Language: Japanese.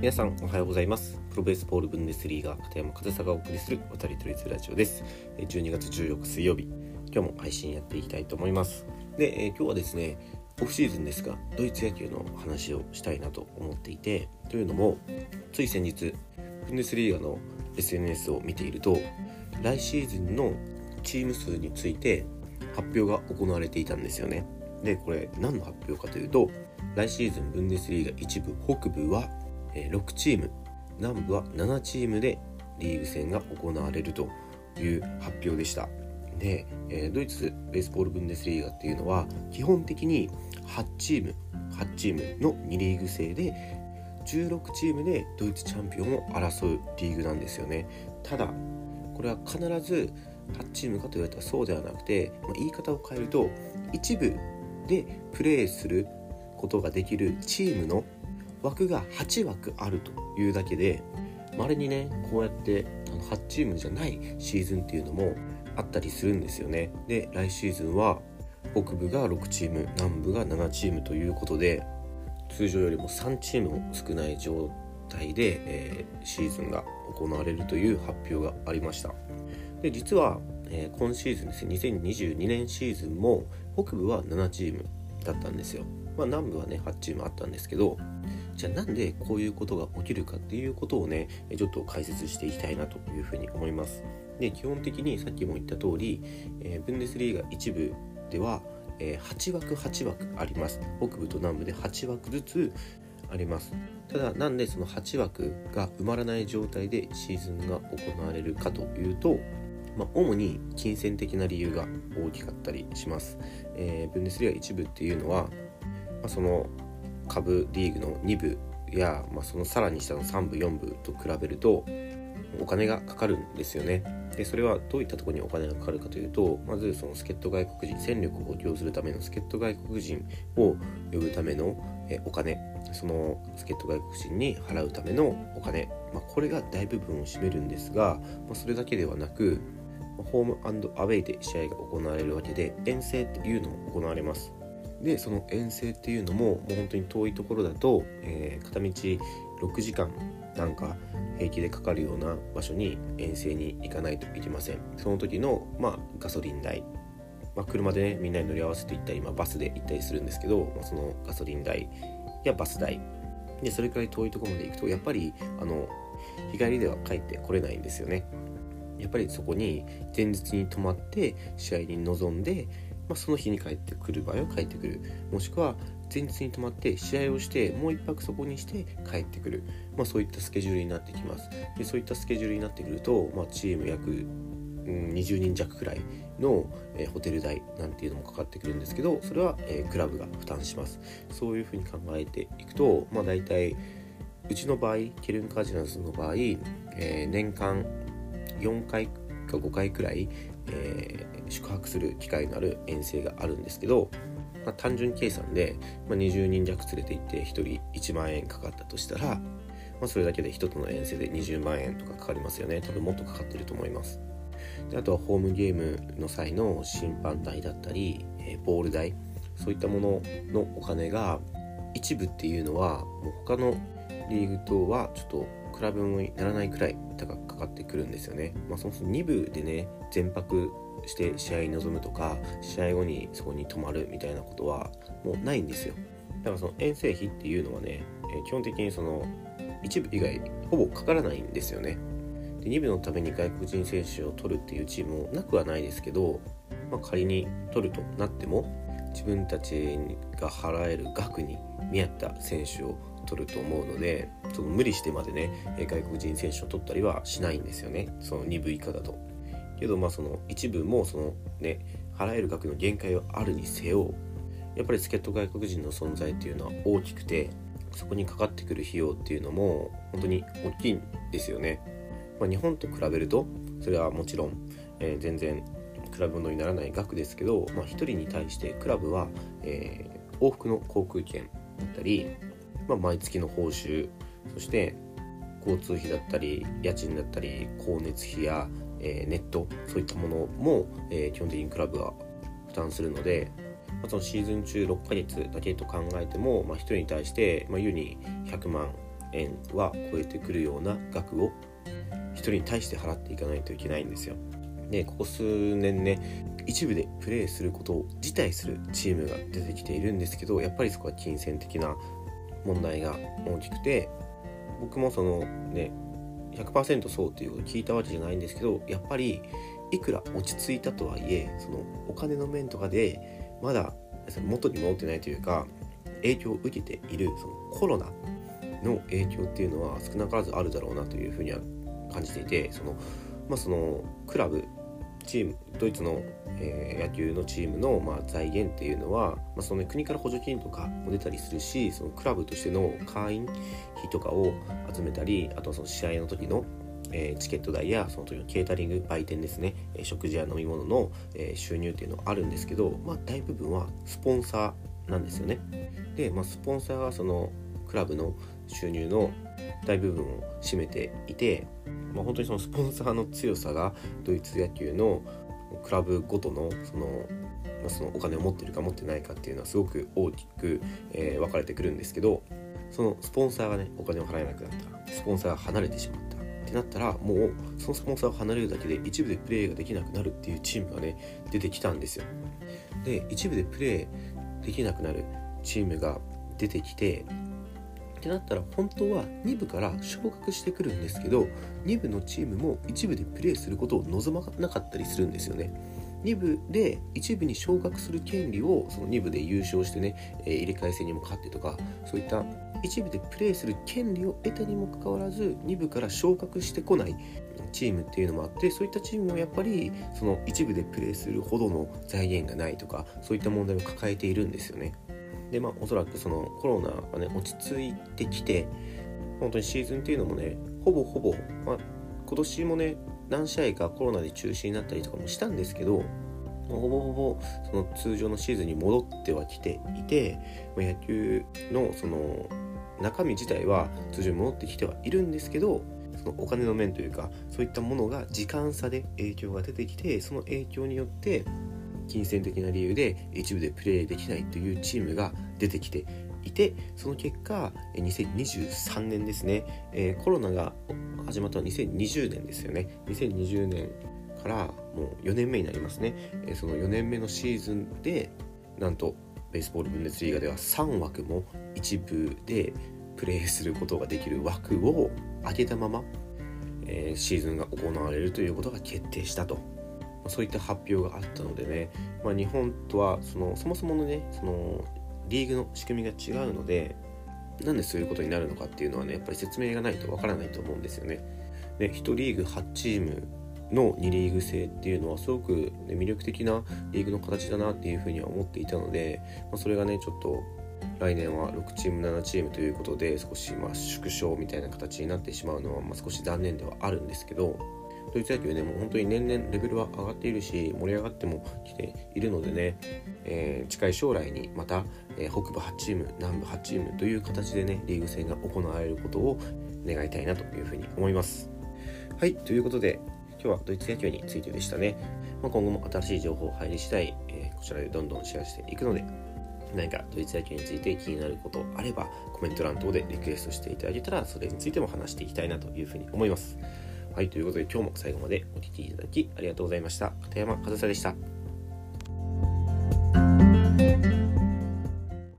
皆さんおはようございます。プロベースボールブンデスリーガ片山和沙がお送りする渡り鳥ラジオです。12月14日水曜日。今日も配信やっていきたいと思います。で、え今日はですねオフシーズンですがドイツ野球の話をしたいなと思っていてというのもつい先日ブンデスリーガの SNS を見ていると来シーズンのチーム数について発表が行われていたんですよね。でこれ何の発表かというと来シーズンブンデスリーガ一部北部は6チーム。南部は7チームでリーグ戦が行われるという発表でした。で、えドイツベースボールブンデスリーガっていうのは基本的に8チーム8チームの2リーグ制で16チームでドイツチャンピオンを争うリーグなんですよね。ただこれは必ず8チームかと言われたらそうではなくて、まあ、言い方を変えると一部でプレーすることができるチームの枠が8枠あるというだけでまれにねこうやって8チームじゃないシーズンっていうのもあったりするんですよね。で来シーズンは北部が6チーム南部が7チームということで通常よりも3チームも少ない状態で、えー、シーズンが行われるという発表がありました。で実は、えー、今シーズンですね2022年シーズンも北部は7チームだったんですよ、まあ、南部はね8チームあったんですけどじゃあなんでこういうことが起きるかっていうことをねちょっと解説していきたいなというふうに思います。で基本的にさっきも言った通り、えー、ブンデスリーガ一部では、えー、8枠8枠あります。北部と南部で8枠ずつあります。ただなんでその8枠が埋まらない状態でシーズンが行われるかというとまあ、主に金銭的な理由が大きかったりします。えー、ブンデスリーガ一部っていうのは、まあ、その下部リーグの2部や、まあ、そのさらに下の3部4部と比べるとお金がかかるんですよね。でそれはどういったところにお金がかかるかというとまずその助っ人外国人戦力を補強するための助っ人外国人を呼ぶためのお金。その助っ人外国人に払うためのお金、まあ、これが大部分を占めるんですが、まあ、それだけではなくホームアウェイで試合が行われるわけで遠征っていうのも行われます。でその遠征っていうのももう本当に遠いところだと、えー、片道6時間なんか平気でかかるような場所に遠征に行かないといけません。その時の、まあ、ガソリン代、まあ、車でねみんなに乗り合わせて行ったり、まあ、バスで行ったりするんですけど、まあ、そのガソリン代やバス代。でそれくらい遠いところまで行くとやっぱりあの日帰りでは帰ってこれないんですよね。やっぱりそこに前日に泊まって試合に臨んでまあ、その日に帰ってくる場合は帰ってくる。もしくは前日に泊まって試合をしてもう1泊そこにして帰ってくる、まあ、そういったスケジュールになってきます。でそういったスケジュールになってくると、まあ、チーム約、うん、20人弱くらいの、え、ホテル代なんていうのもかかってくるんですけどそれは、え、クラブが負担します。そういうふうに考えていくと、まあ、大体うちの場合ケルンカージナルズの場合、えー、年間4回か5回くらい、えー、宿泊する機会のある遠征があるんですけど、まあ、単純計算で、まあ、20人弱連れて行って1人1万円かかったとしたら、まあ、それだけで1つの遠征で20万円とかかかりますよね。多分もっとかかってると思います。であとはホームゲームの際の審判代だったり、えー、ボール代。そういったもののお金が一部っていうのはもう他のリーグとはちょっと比べ物にならないくらい高くかかってくるんですよね。まあ、そもそも2部でね全泊して試合に臨むとか試合後にそこに泊まるみたいなことはもうないんですよ。だからその遠征費っていうのはね、え基本的にその一部以外ほぼかからないんですよね。で2部のために外国人選手を取るっていうチームもなくはないですけど、まあ、仮に取るとなっても自分たちが払える額に見合った選手を取ると思うのでその無理してまでね外国人選手を取ったりはしないんですよねその2部以下だと。けどまあその一部もそのね払える額の限界はあるにせよやっぱり助っ人外国人の存在っていうのは大きくてそこにかかってくる費用っていうのも本当に大きいんですよね。まあ、日本と比べるとそれはもちろん、えー、全然比べ物にならない額ですけど、まあ、1人に対してクラブは、えー、往復の航空券だったりまあ、毎月の報酬そして交通費だったり家賃だったり光熱費や、えー、ネットそういったものも、えー、基本的にクラブが負担するので、まあ、そのシーズン中6ヶ月だけと考えても、まあ、1人に対して、まあ、優に100万円は超えてくるような額を1人に対して払っていかないといけないんですよ。でここ数年ね一部でプレーすることを辞退するチームが出てきているんですけどやっぱりそこは金銭的な問題が大きくて僕もそのね100%そうっていうことを聞いたわけじゃないんですけどやっぱりいくら落ち着いたとはいえそのお金の面とかでまだ元に戻ってないというか影響を受けているそのコロナの影響っていうのは少なからずあるだろうなというふうには感じていてそのまあそのクラブチームドイツの、えー、野球のチームの、まあ、財源っていうのは、まあ、その、国から補助金とかも出たりするしそのクラブとしての会員費とかを集めたりあとはその試合の時の、えー、チケット代やその時のケータリング売店ですね、えー、食事や飲み物の、え収入っていうのはあるんですけど、まあ、大部分はスポンサーなんですよね。で、まあ、スポンサーはそのクラブの収入の大部分を占めていて、まあ、本当にそのスポンサーの強さがドイツ野球のクラブごとのその,、まあ、そのお金を持ってるか持ってないかっていうのはすごく大きく、えー、分かれてくるんですけどそのスポンサーがねお金を払えなくなったスポンサーが離れてしまったってなったらもうそのスポンサーを離れるだけで一部でプレーができなくなるっていうチームがね出てきたんですよ。で一部でプレーできなくなるチームが出てきてってなったら本当は2部から昇格してくるんですけど2部のチームも1部でプレーすることを望まなかったりするんですよね。2部で1部に昇格する権利をその2部で優勝してね、え、入れ替え戦にも勝ってとかそういった1部でプレーする権利を得たにもかかわらず2部から昇格してこないチームっていうのもあってそういったチームもやっぱりその1部でプレーするほどの財源がないとかそういった問題を抱えているんですよね。でまあおそらくそのコロナがね落ち着いてきて本当にシーズンっていうのもねほぼほぼ、まあ、今年もね何試合かコロナで中止になったりとかもしたんですけど、ほぼほぼその通常のシーズンに戻ってはきていて、野球のその中身自体は通常に戻ってきてはいるんですけどそのお金の面というかそういったものが時間差で影響が出てきてその影響によって金銭的な理由で一部でプレーできないというチームが出てきていてその結果2023年ですね、えー、コロナが始まったのは2020年ですよね。2020年からもう4年目になりますね、えー、その4年目のシーズンでなんとベースボールブンデスリーガでは3枠も一部でプレーすることができる枠を上げたまま、えー、シーズンが行われるということが決定したと。そういった発表があったのでね、まあ、日本とはそのそもそものねそのリーグの仕組みが違うのでなんでそういうことになるのかっていうのはねやっぱり説明がないとわからないと思うんですよね。で1リーグ8チームの2リーグ制っていうのはすごく、ね、魅力的なリーグの形だなっていうふうには思っていたので、まあ、それがねちょっと来年は6チーム7チームということで少しまあ縮小みたいな形になってしまうのはま少し残念ではあるんですけどドイツ野球ね。もう本当に年々レベルは上がっているし盛り上がってもきているのでね、えー、近い将来にまた、えー、北部8チーム南部8チームという形でねリーグ戦が行われることを願いたいなというふうに思います。はいということで今日はドイツ野球についてでしたね、まあ、今後も新しい情報入り次第、えー、こちらでどんどんシェアしていくので何かドイツ野球について気になることあればコメント欄等でリクエストしていただけたらそれについても話していきたいなというふうに思います。はい、ということで今日も最後までお聴きいただきありがとうございました。片山和沙でした。